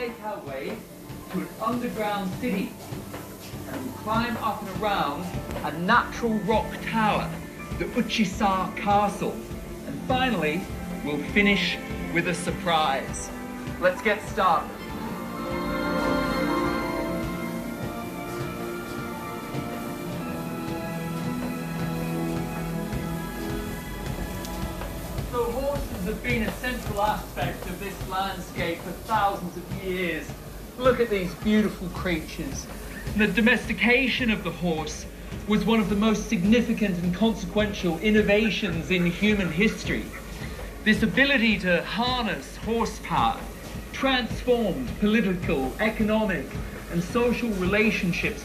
make our way to an underground city and we climb up and around a natural rock tower, the Uçhisar Castle. And finally, we'll finish with a surprise. Let's get started. So horses have been a central aspect of this landscape for thousands of years. Look at these beautiful creatures. The domestication of the horse was one of the most significant and consequential innovations in human history. This ability to harness horsepower transformed political, economic, and social relationships